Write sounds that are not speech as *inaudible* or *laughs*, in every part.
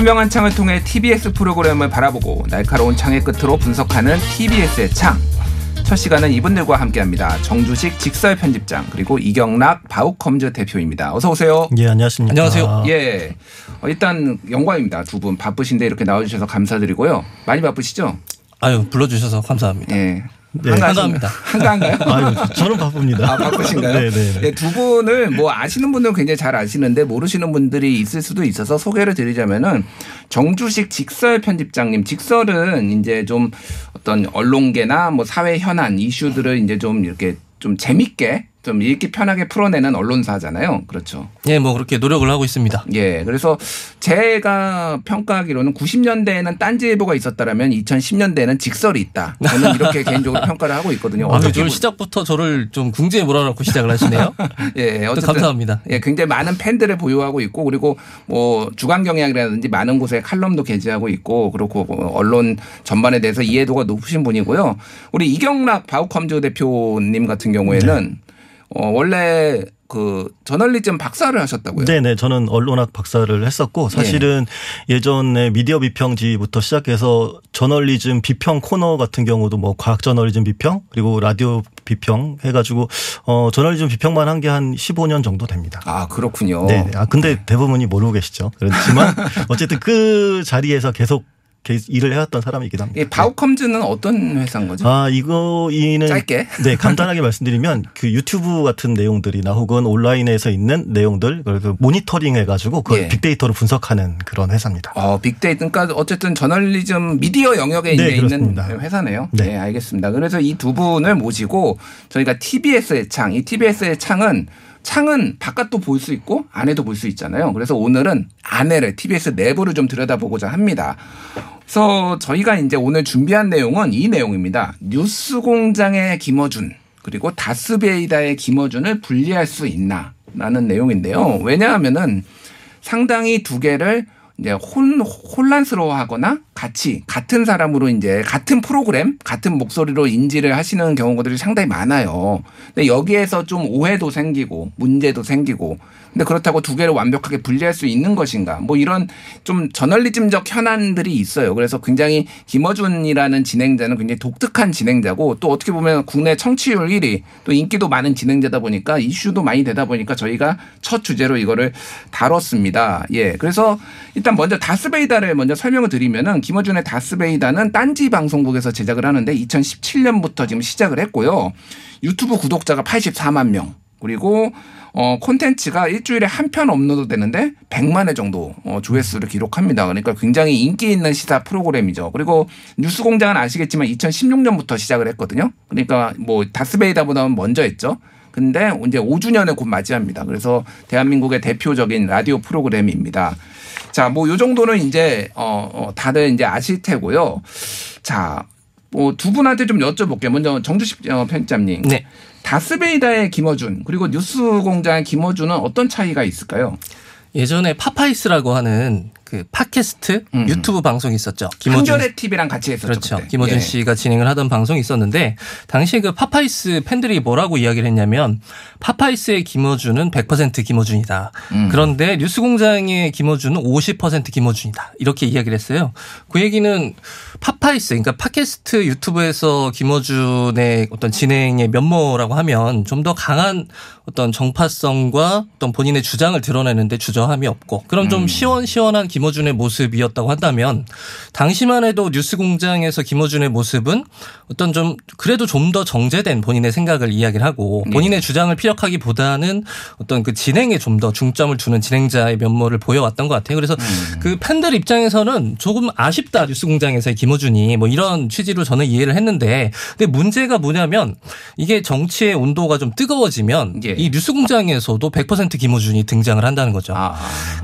투명한 창을 통해 TBS 프로그램을 바라보고 날카로운 창의 끝으로 분석하는 TBS의 창. 첫 시간은 이분들과 함께합니다. 정주식 직설 편집장 그리고 이경락 바우컴즈 대표입니다. 어서 오세요. 예, 안녕하십니까. 안녕하세요. 예, 어, 일단 영광입니다. 두 분 바쁘신데 이렇게 나와주셔서 감사드리고요. 많이 바쁘시죠? 아유 불러주셔서 감사합니다. 예. 네. 한가합니다. 한가한가요? *laughs* 아유, 저는 바쁩니다. 아, 바쁘신가요? 네, 네. 네, 두 분을 뭐 아시는 분들은 굉장히 잘 아시는데 모르시는 분들이 있을 수도 있어서 소개를 드리자면은 정주식 직설 편집장님. 직설은 이제 좀 어떤 언론계나 뭐 사회 현안 이슈들을 이제 좀 이렇게 좀 재밌게 좀 읽기 편하게 풀어내는 언론사잖아요. 그렇죠. 예, 뭐 그렇게 노력을 하고 있습니다. 예. 그래서 제가 평가하기로는 90년대에는 딴지일보가 있었다라면 2010년대에는 직설이 있다. 저는 이렇게 *laughs* 개인적으로 평가를 하고 있거든요. 아, 보- 시작부터 저를 좀 궁지에 몰아넣고 시작을 하시네요. *laughs* 예, 또 어쨌든 감사합니다. 예, 굉장히 많은 팬들을 보유하고 있고 그리고 뭐 주간 경향이라든지 많은 곳에 칼럼도 게재하고 있고 그렇고 뭐 언론 전반에 대해서 이해도가 높으신 분이고요. 우리 이경락 바우컴즈 대표님 같은 경우에는 어 원래 그 저널리즘 박사를 하셨다고요. 네네. 저는 언론학 박사를 했었고 사실은 예 전에 미디어 비평지부터 시작해서 저널리즘 비평 코너 같은 경우도 뭐 과학 저널리즘 비평 그리고 라디오 비평 해가지고 어 저널리즘 비평만 한 게 한 15년 정도 됩니다. 아 그렇군요. 네. 아 근데 대부분이 모르고 계시죠. 그렇지만 *laughs* 어쨌든 그 자리에서 계속 계속 일을 해왔던 사람이기도 합니다. 이 바우컴즈는 어떤 회사인 거죠? 아, 이거, 이는. 짧게? 네, 간단하게 말씀드리면 그 유튜브 같은 내용들이나 혹은 온라인에서 있는 내용들, 그걸 그 모니터링 해가지고 그걸 예. 빅데이터로 분석하는 그런 회사입니다. 어, 빅데이터, 그러니까 어쨌든 저널리즘 미디어 영역에 네, 있는. 회사네요. 네. 네. 알겠습니다. 그래서 이 두 분을 모시고 저희가 TBS의 창, 이 TBS의 창은 창은 바깥도 볼 수 있고 안에도 볼 수 있잖아요. 그래서 오늘은 안에를 TBS 내부를 좀 들여다보고자 합니다. 그래서 저희가 이제 오늘 준비한 내용은 이 내용입니다. 뉴스 공장의 김어준 그리고 다스베이다의 김어준을 분리할 수 있나라는 내용인데요. 왜냐하면은 상당히 두 개를 이제 혼, 혼란스러워하거나 같이 같은 사람으로 이제 같은 프로그램, 같은 목소리로 인지를 하시는 경우들이 상당히 많아요. 근데 여기에서 좀 오해도 생기고 문제도 생기고 근데 그렇다고 두 개를 완벽하게 분리할 수 있는 것인가? 뭐 이런 좀 저널리즘적 현안들이 있어요. 그래서 굉장히 김어준이라는 진행자는 굉장히 독특한 진행자고 또 어떻게 보면 국내 청취율 1위 또 인기도 많은 진행자다 보니까 이슈도 많이 되다 보니까 저희가 첫 주제로 이거를 다뤘습니다. 예. 그래서 일단 먼저 다스베이다를 먼저 설명을 드리면은 김어준의 다스베이다는 딴지 방송국에서 제작을 하는데 2017년부터 지금 시작을 했고요. 유튜브 구독자가 84만 명. 그리고 어 콘텐츠가 일주일에 한 편 업로드 되는데 100만 회 정도 어 조회수를 기록합니다. 그러니까 굉장히 인기 있는 시사 프로그램이죠. 그리고 뉴스 공장은 아시겠지만 2016년부터 시작을 했거든요. 그러니까 뭐 다스뵈이다보다는 먼저 했죠. 근데 이제 5주년을 곧 맞이합니다. 그래서 대한민국의 대표적인 라디오 프로그램입니다. 자, 뭐 요 정도는 이제 어, 어 다들 이제 아실 테고요. 자, 뭐 두 분한테 좀 여쭤볼게요. 먼저 정주식 어, 편집장님. 네. 다스뵈이다의 김어준 그리고 뉴스공장의 김어준은 어떤 차이가 있을까요? 예전에 파파이스라고 하는 그 팟캐스트 음. 유튜브 방송이 있었죠. 김어준 한겨레 TV랑 같이 했었죠. 그렇죠. 그때. 김어준 예. 씨가 진행을 하던 방송이 있었는데 당시에 그 파파이스 팬들이 뭐라고 이야기를 했냐면 파파이스의 김어준은 100% 김어준이다. 음. 그런데 뉴스공장의 김어준은 50% 김어준이다. 이렇게 이야기를 했어요. 그 얘기는 파파이스 그러니까 팟캐스트 유튜브에서 김어준의 어떤 진행의 면모라고 하면 좀 더 강한 어떤 정파성과 어떤 본인의 주장을 드러내는데 주저함이 없고 음. 좀 시원시원한 김어준의 모습이었다고 한다면 당시만 해도 뉴스공장에서 김어준의 모습은 어떤 좀 그래도 좀 더 정제된 본인의 생각을 이야기를 하고 네. 본인의 주장을 피력하기보다는 어떤 그 진행에 좀 더 중점을 두는 진행자의 면모를 보여왔던 것 같아요. 그래서 음. 그 팬들 입장에서는 조금 아쉽다 뉴스공장에서의 김어준이 뭐 이런 취지로 저는 이해를 했는데 근데 문제가 뭐냐면 이게 정치의 온도가 좀 뜨거워지면 예. 이 뉴스공장에서도 100% 김어준이 등장을 한다는 거죠. 아,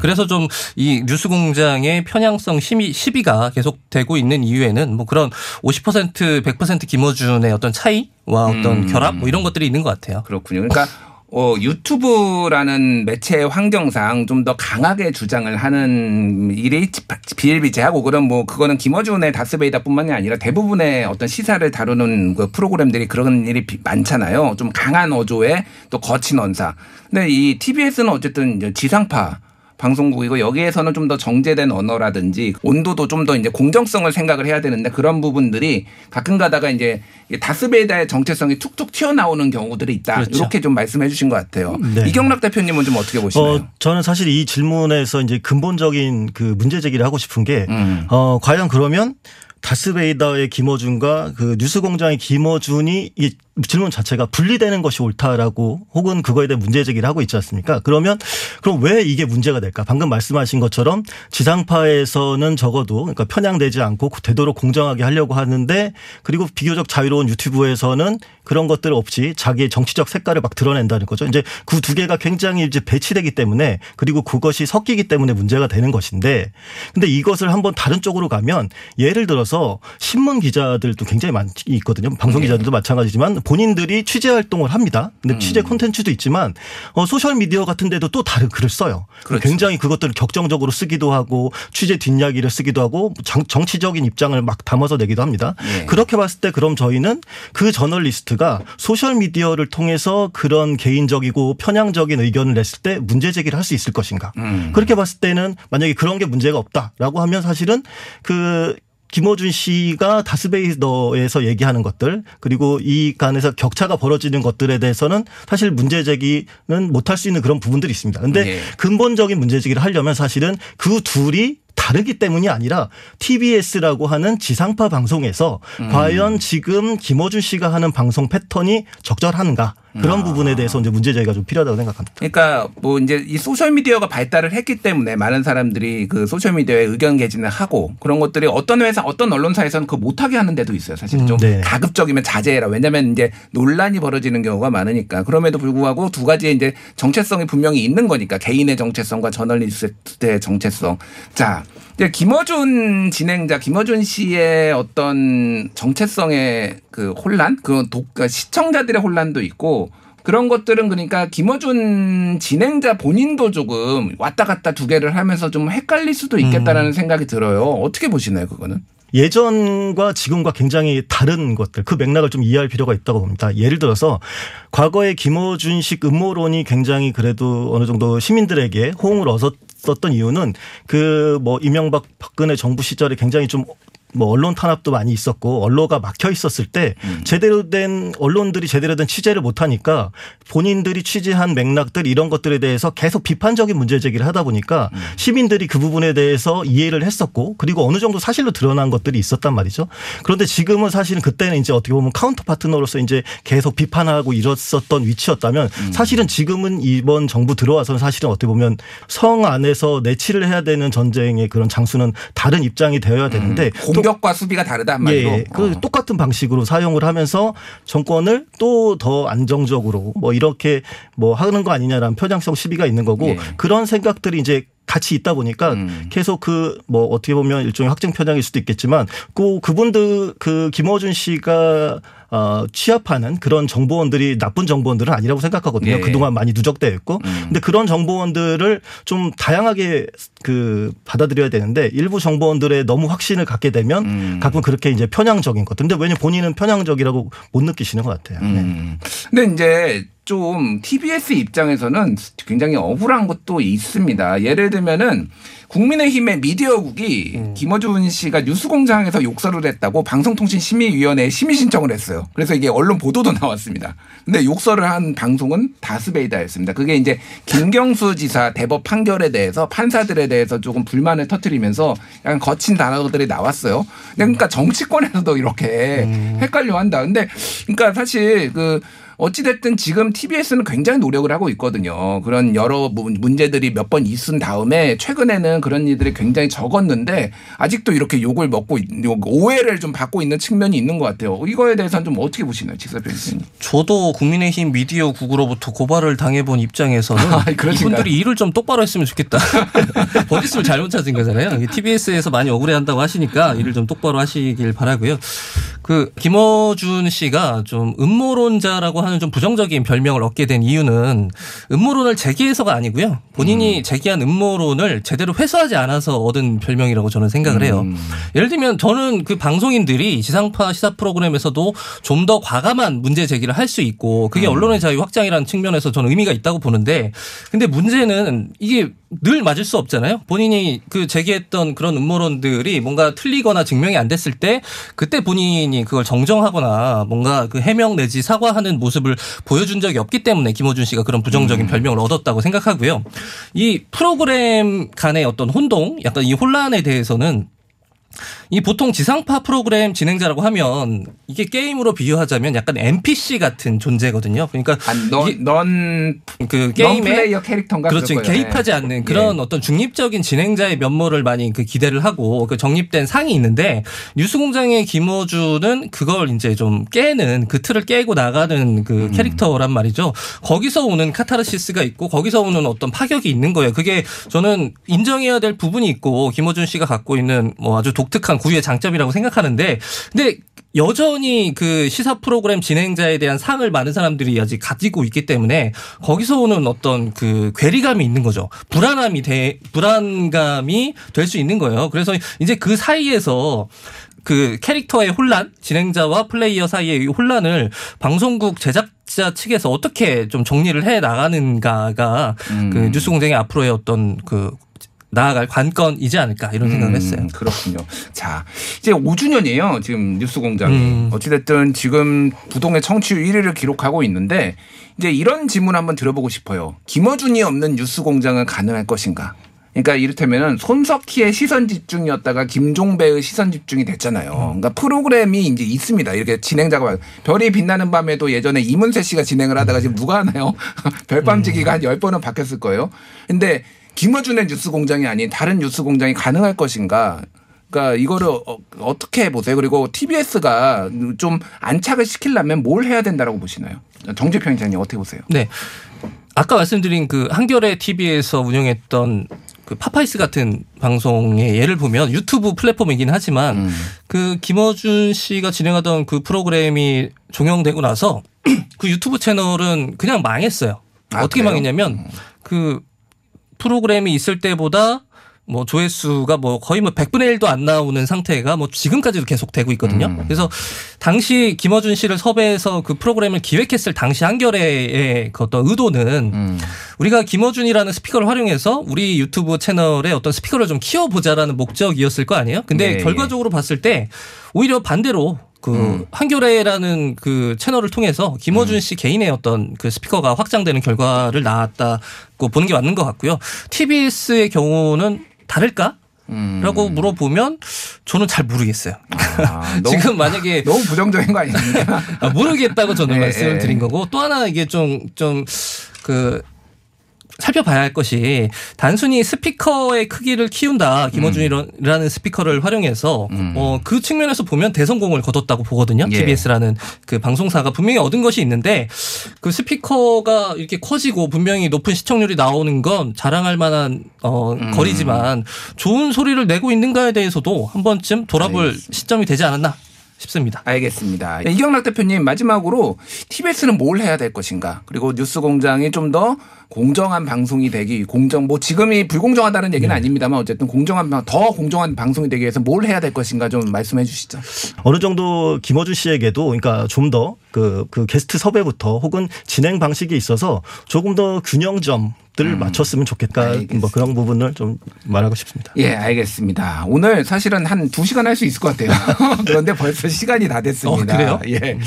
그래서 좀 이 뉴스공 장의 편향성 시비, 시비가 계속되고 있는 이유에는 뭐 그런 50% 100% 김어준의 어떤 차이와 어떤 음. 결합 뭐 이런 것들이 있는 것 같아요. 그렇군요. 그러니까 어, 유튜브라는 매체 환경상 좀 더 강하게 주장을 하는 일이 비일비재하고 그런 뭐 그거는 김어준의 다스베이다뿐만이 아니라 대부분의 어떤 시사를 다루는 그 프로그램들이 그런 일이 비- 많잖아요. 좀 강한 어조에 또 거친 언사. 근데 이 TBS는 어쨌든 지상파 방송국이고 여기에서는 좀 더 정제된 언어라든지 온도도 좀 더 이제 공정성을 생각을 해야 되는데 그런 부분들이 가끔 가다가 이제 다스베이다의 정체성이 툭툭 튀어나오는 경우들이 있다. 그렇죠. 이렇게 좀 말씀해 주신 것 같아요. 네. 이경락 대표님은 좀 어떻게 보시나요? 어, 저는 사실 이 질문에서 이제 근본적인 그 문제 제기를 하고 싶은 게, 음. 어, 과연 그러면 다스베이더의 김어준과 그 뉴스공장의 김어준이 이 질문 자체가 분리되는 것이 옳다라고 혹은 그거에 대한 문제 제기를 하고 있지 않습니까? 그러면 그럼 왜 이게 문제가 될까? 방금 말씀하신 것처럼 지상파에서는 적어도 그러니까 편향되지 않고 되도록 공정하게 하려고 하는데 그리고 비교적 자유로운 유튜브에서는 그런 것들 없이 자기의 정치적 색깔을 막 드러낸다는 거죠. 이제 그 두 개가 굉장히 이제 배치되기 때문에 그리고 그것이 섞이기 때문에 문제가 되는 것인데 근데 이것을 한번 다른 쪽으로 가면 예를 들어서 신문 기자들도 굉장히 많이 있거든요. 방송 네. 기자들도 마찬가지지만 본인들이 취재 활동을 합니다. 근데 취재 콘텐츠도 있지만 어, 소셜 미디어 같은 데도 또 다른 글을 써요. 그렇죠. 굉장히 그것들을 격정적으로 쓰기도 하고 취재 뒷이야기를 쓰기도 하고 정, 정치적인 입장을 막 담아서 내기도 합니다. 예. 그렇게 봤을 때 그럼 저희는 그 저널리스트가 소셜 미디어를 통해서 그런 개인적이고 편향적인 의견을 냈을 때 문제 제기를 할 수 있을 것인가? 음. 그렇게 봤을 때는 만약에 그런 게 문제가 없다라고 하면 사실은 그 김어준 씨가 다스베이더에서 얘기하는 것들 그리고 이 간에서 격차가 벌어지는 것들에 대해서는 사실 문제 제기는 못할 수 있는 그런 부분들이 있습니다. 근데 예. 근본적인 문제 제기를 하려면 사실은 그 둘이 다르기 때문이 아니라 TBS라고 하는 지상파 방송에서 음. 과연 지금 김어준 씨가 하는 방송 패턴이 적절한가 그런 아. 부분에 대해서 이제 문제 제기가 좀 필요하다고 생각합니다. 그러니까 뭐 이제 이 소셜 미디어가 발달을 했기 때문에 많은 사람들이 그 소셜 미디어에 의견 개진을 하고 그런 것들이 어떤 회사 어떤 언론사에서는 그 못하게 하는 데도 있어요. 사실 좀 네. 가급적이면 자제해라. 왜냐하면 이제 논란이 벌어지는 경우가 많으니까 그럼에도 불구하고 두 가지의 이제 정체성이 분명히 있는 거니까 개인의 정체성과 저널리스트의 정체성. 자. 이제 김어준 진행자 김어준 씨의 어떤 정체성의 그 혼란, 그 독, 그러니까 시청자들의 혼란도 있고 그런 것들은 그러니까 김어준 진행자 본인도 조금 왔다 갔다 두 개를 하면서 좀 헷갈릴 수도 있겠다라는 생각이 들어요. 어떻게 보시나요, 그거는? 예전과 지금과 굉장히 다른 것들 그 맥락을 좀 이해할 필요가 있다고 봅니다. 예를 들어서 과거에 김어준식 음모론이 굉장히 그래도 어느 정도 시민들에게 호응을 얻었던 이유는 그 뭐 이명박 박근혜 정부 시절에 굉장히 좀 뭐 언론 탄압도 많이 있었고 언로가 막혀 있었을 때 제대로 된 언론들이 제대로 된 취재를 못 하니까 본인들이 취재한 맥락들 이런 것들에 대해서 계속 비판적인 문제 제기를 하다 보니까 시민들이 그 부분에 대해서 이해를 했었고 그리고 어느 정도 사실로 드러난 것들이 있었단 말이죠. 그런데 지금은 사실은 그때는 이제 어떻게 보면 counter partner로서 이제 계속 비판하고 이랬었던 위치였다면 사실은 지금은 이번 정부 들어와서는 사실은 어떻게 보면 성 안에서 내치를 해야 되는 전쟁의 그런 장수는 다른 입장이 되어야 되는데 또 공격과 수비가 다르다 한마디로. 예, 그 어. 똑같은 방식으로 사용을 하면서 정권을 또 더 안정적으로 뭐 이렇게 뭐 하는 거 아니냐라는 편향성 시비가 있는 거고 예. 그런 생각들이 이제 같이 있다 보니까 음. 계속 그 뭐 어떻게 보면 일종의 확증 편향일 수도 있겠지만 그 그분들 그 김어준 씨가 어 취합하는 그런 정보원들이 나쁜 정보원들은 아니라고 생각하거든요. 예. 그동안 많이 누적되어 있고. 음. 근데 그런 정보원들을 좀 다양하게 그 받아들여야 되는데 일부 정보원들의 너무 확신을 갖게 되면 음. 가끔 그렇게 이제 편향적인 것. 근데 왜냐 본인은 편향적이라고 못 느끼시는 것 같아요. 네. 음. 근데 이제 좀 TBS 입장에서는 굉장히 억울한 것도 있습니다. 예를 들면은 국민의힘의 미디어국이 음. 김어준 씨가 뉴스공장에서 욕설을 했다고 방송통신심의위원회에 심의 신청을 했어요. 그래서 이게 언론 보도도 *laughs* 나왔습니다. 근데 욕설을 한 방송은 다스베이다였습니다. 그게 이제 김경수 지사 대법 판결에 대해서 판사들에 대해서 조금 불만을 터뜨리면서 약간 거친 단어들이 나왔어요. 그러니까 정치권에서도 이렇게 음. 헷갈려 한다. 근데 그러니까 사실 그 어찌됐든 지금 TBS는 굉장히 노력을 하고 있거든요. 그런 여러 문- 문제들이 몇 번 있은 다음에 최근에는 그런 일들이 굉장히 적었는데 아직도 이렇게 욕을 먹고 오해를 좀 받고 있는 측면이 있는 것 같아요. 이거에 대해서는 좀 어떻게 보시나요, 직사 변호사님? 저도 국민의힘 미디어 국으로부터 고발을 당해본 입장에서는 *laughs* 아? 이분들이 일을 좀 똑바로 했으면 좋겠다. *laughs* 버짓을 잘못 찾은 거잖아요. TBS에서 많이 억울해한다고 하시니까 일을 좀 똑바로 하시길 바라고요. 그 김어준 씨가 좀 음모론자라고 하는 좀 부정적인 별명을 얻게 된 이유는 음모론을 제기해서가 아니고요. 본인이 제기한 음모론을 제대로 회수하지 않아서 얻은 별명이라고 저는 생각을 해요. 음. 예를 들면 저는 그 방송인들이 지상파 시사 프로그램에서도 좀 더 과감한 문제 제기를 할 수 있고 그게 언론의 자유 확장이라는 측면에서 저는 의미가 있다고 보는데 근데 문제는 이게 늘 맞을 수 없잖아요. 본인이 그 제기했던 그런 음모론들이 뭔가 틀리거나 증명이 안 됐을 때 그때 본인이 그걸 정정하거나 뭔가 그 해명 내지 사과하는 모습을 보여준 적이 없기 때문에 김호준 씨가 그런 부정적인 별명을 얻었다고 생각하고요. 이 프로그램 간의 어떤 혼동, 약간 이 혼란에 대해서는 이 보통 지상파 프로그램 진행자라고 하면 이게 게임으로 비유하자면 약간 NPC 같은 존재거든요. 그러니까 non 그 아, 게임에 플레이어 캐릭터인가 그렇죠. 개입하지 네. 않는 그런 예. 어떤 중립적인 진행자의 면모를 많이 그 기대를 하고 그 정립된 상이 있는데 뉴스공장의 김어준은 그걸 이제 좀 깨는 그 틀을 깨고 나가는 그 음. 캐릭터란 말이죠. 거기서 오는 카타르시스가 있고 거기서 오는 어떤 파격이 있는 거예요. 그게 저는 인정해야 될 부분이 있고 김어준 씨가 갖고 있는 뭐 아주 독특한 고유의 장점이라고 생각하는데 근데 여전히 그 시사 프로그램 진행자에 대한 상을 많은 사람들이 아직 가지고 있기 때문에 거기서 오는 어떤 그 괴리감이 있는 거죠. 불안함이 돼, 불안감이 될 수 있는 거예요. 그래서 이제 그 사이에서 그 캐릭터의 혼란, 진행자와 플레이어 사이의 혼란을 방송국 제작자 측에서 어떻게 좀 정리를 해 나가는가가 음. 그 뉴스 공장의 앞으로의 어떤 그 나아갈 관건이지 않을까 이런 생각을 음, 했어요. 그렇군요. 자, 이제 5주년이에요. 지금 뉴스공장이. 음. 어찌됐든 지금 부동의 청취율 1위를 기록하고 있는데 이제 이런 질문 한번 들어보고 싶어요. 김어준이 없는 뉴스공장은 가능할 것인가? 그러니까 이를테면은 손석희의 시선 집중이었다가 김종배의 시선 집중이 됐잖아요. 그러니까 프로그램이 이제 있습니다. 이렇게 진행자가 별이 빛나는 밤에도 예전에 이문세 씨가 진행을 하다가 지금 누가 하나요? *laughs* 별밤지기가 한 10번은 바뀌었을 거예요. 근데 김어준의 뉴스 공장이 아닌 다른 뉴스 공장이 가능할 것인가? 그러니까 이거를 어떻게 보세요? 그리고 TBS가 좀 안착을 시키려면 뭘 해야 된다라고 보시나요? 정 편집장님 어떻게 보세요? 네. 아까 말씀드린 그 한겨레 TV에서 운영했던 그 파파이스 같은 방송의 예를 보면 유튜브 플랫폼이긴 하지만 음. 그 김어준 씨가 진행하던 그 프로그램이 종영되고 나서 *clears throat* 그 유튜브 채널은 그냥 망했어요. 아, 어떻게 그래요? 망했냐면 음. 그 프로그램이 있을 때보다 뭐 조회수가 뭐 거의 뭐 100분의 1도 안 나오는 상태가 뭐 지금까지도 계속 되고 있거든요. 음. 그래서 당시 김어준 씨를 섭외해서 그 프로그램을 기획했을 당시 한겨레의 그 어떤 의도는 음. 우리가 김어준이라는 스피커를 활용해서 우리 유튜브 채널에 어떤 스피커를 좀 키워보자라는 목적이었을 거 아니에요? 근데 네. 결과적으로 봤을 때 오히려 반대로 그 음. 한겨레라는 그 채널을 통해서 김어준 음. 씨 개인의 어떤 그 스피커가 확장되는 결과를 나왔다고 보는 게 맞는 것 같고요. TBS의 경우는 다를까? 음. 라고 물어보면 저는 잘 모르겠어요. 아, *laughs* 지금 만약에 *laughs* 너무 부정적인 거 아닙니까? *laughs* 아, 모르겠다고 저는 네, 말씀을 네. 드린 거고 또 하나 이게 좀 좀 그 살펴봐야 할 것이 단순히 스피커의 크기를 키운다 김어준이라는 음. 스피커를 활용해서 음. 어, 그 측면에서 보면 대성공을 거뒀다고 보거든요. 예. TBS라는 그 방송사가 분명히 얻은 것이 있는데 그 스피커가 이렇게 커지고 분명히 높은 시청률이 나오는 건 자랑할 만한 어, 음. 거리지만 좋은 소리를 내고 있는가에 대해서도 한 번쯤 돌아볼 알겠습니다. 시점이 되지 않았나 싶습니다. 알겠습니다. 이경락 대표님 마지막으로 TBS는 뭘 해야 될 것인가? 그리고 뉴스공장이 좀 더 공정한 방송이 되기 공정 뭐 지금이 불공정하다는 얘기는 네. 아닙니다만 어쨌든 공정한 더 공정한 방송이 되기 위해서 뭘 해야 될 것인가 좀 말씀해 주시죠. 어느 정도 김어준 씨에게도 그러니까 좀더그 그 게스트 섭외부터 혹은 진행 방식에 있어서 조금 더 균형점 들 음. 맞췄으면 좋겠다. 알겠습니다. 뭐 그런 부분을 좀 말하고 싶습니다. 예, 알겠습니다. 오늘 사실은 한 두 시간 할 수 있을 것 같아요. *laughs* 그런데 벌써 시간이 다 됐습니다. 어, 그래요? 예.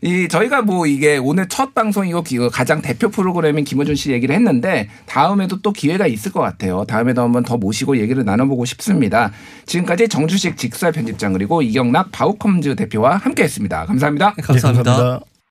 이 저희가 뭐 이게 오늘 첫 방송이고 가장 대표 프로그램인 김호준 씨 얘기를 했는데 다음에도 또 기회가 있을 것 같아요. 다음에도 한번 더 모시고 얘기를 나눠보고 싶습니다. 지금까지 정주식 직설 편집장 그리고 이경락 바우컴즈 대표와 함께했습니다 감사합니다. 네, 감사합니다. 네, 감사합니다.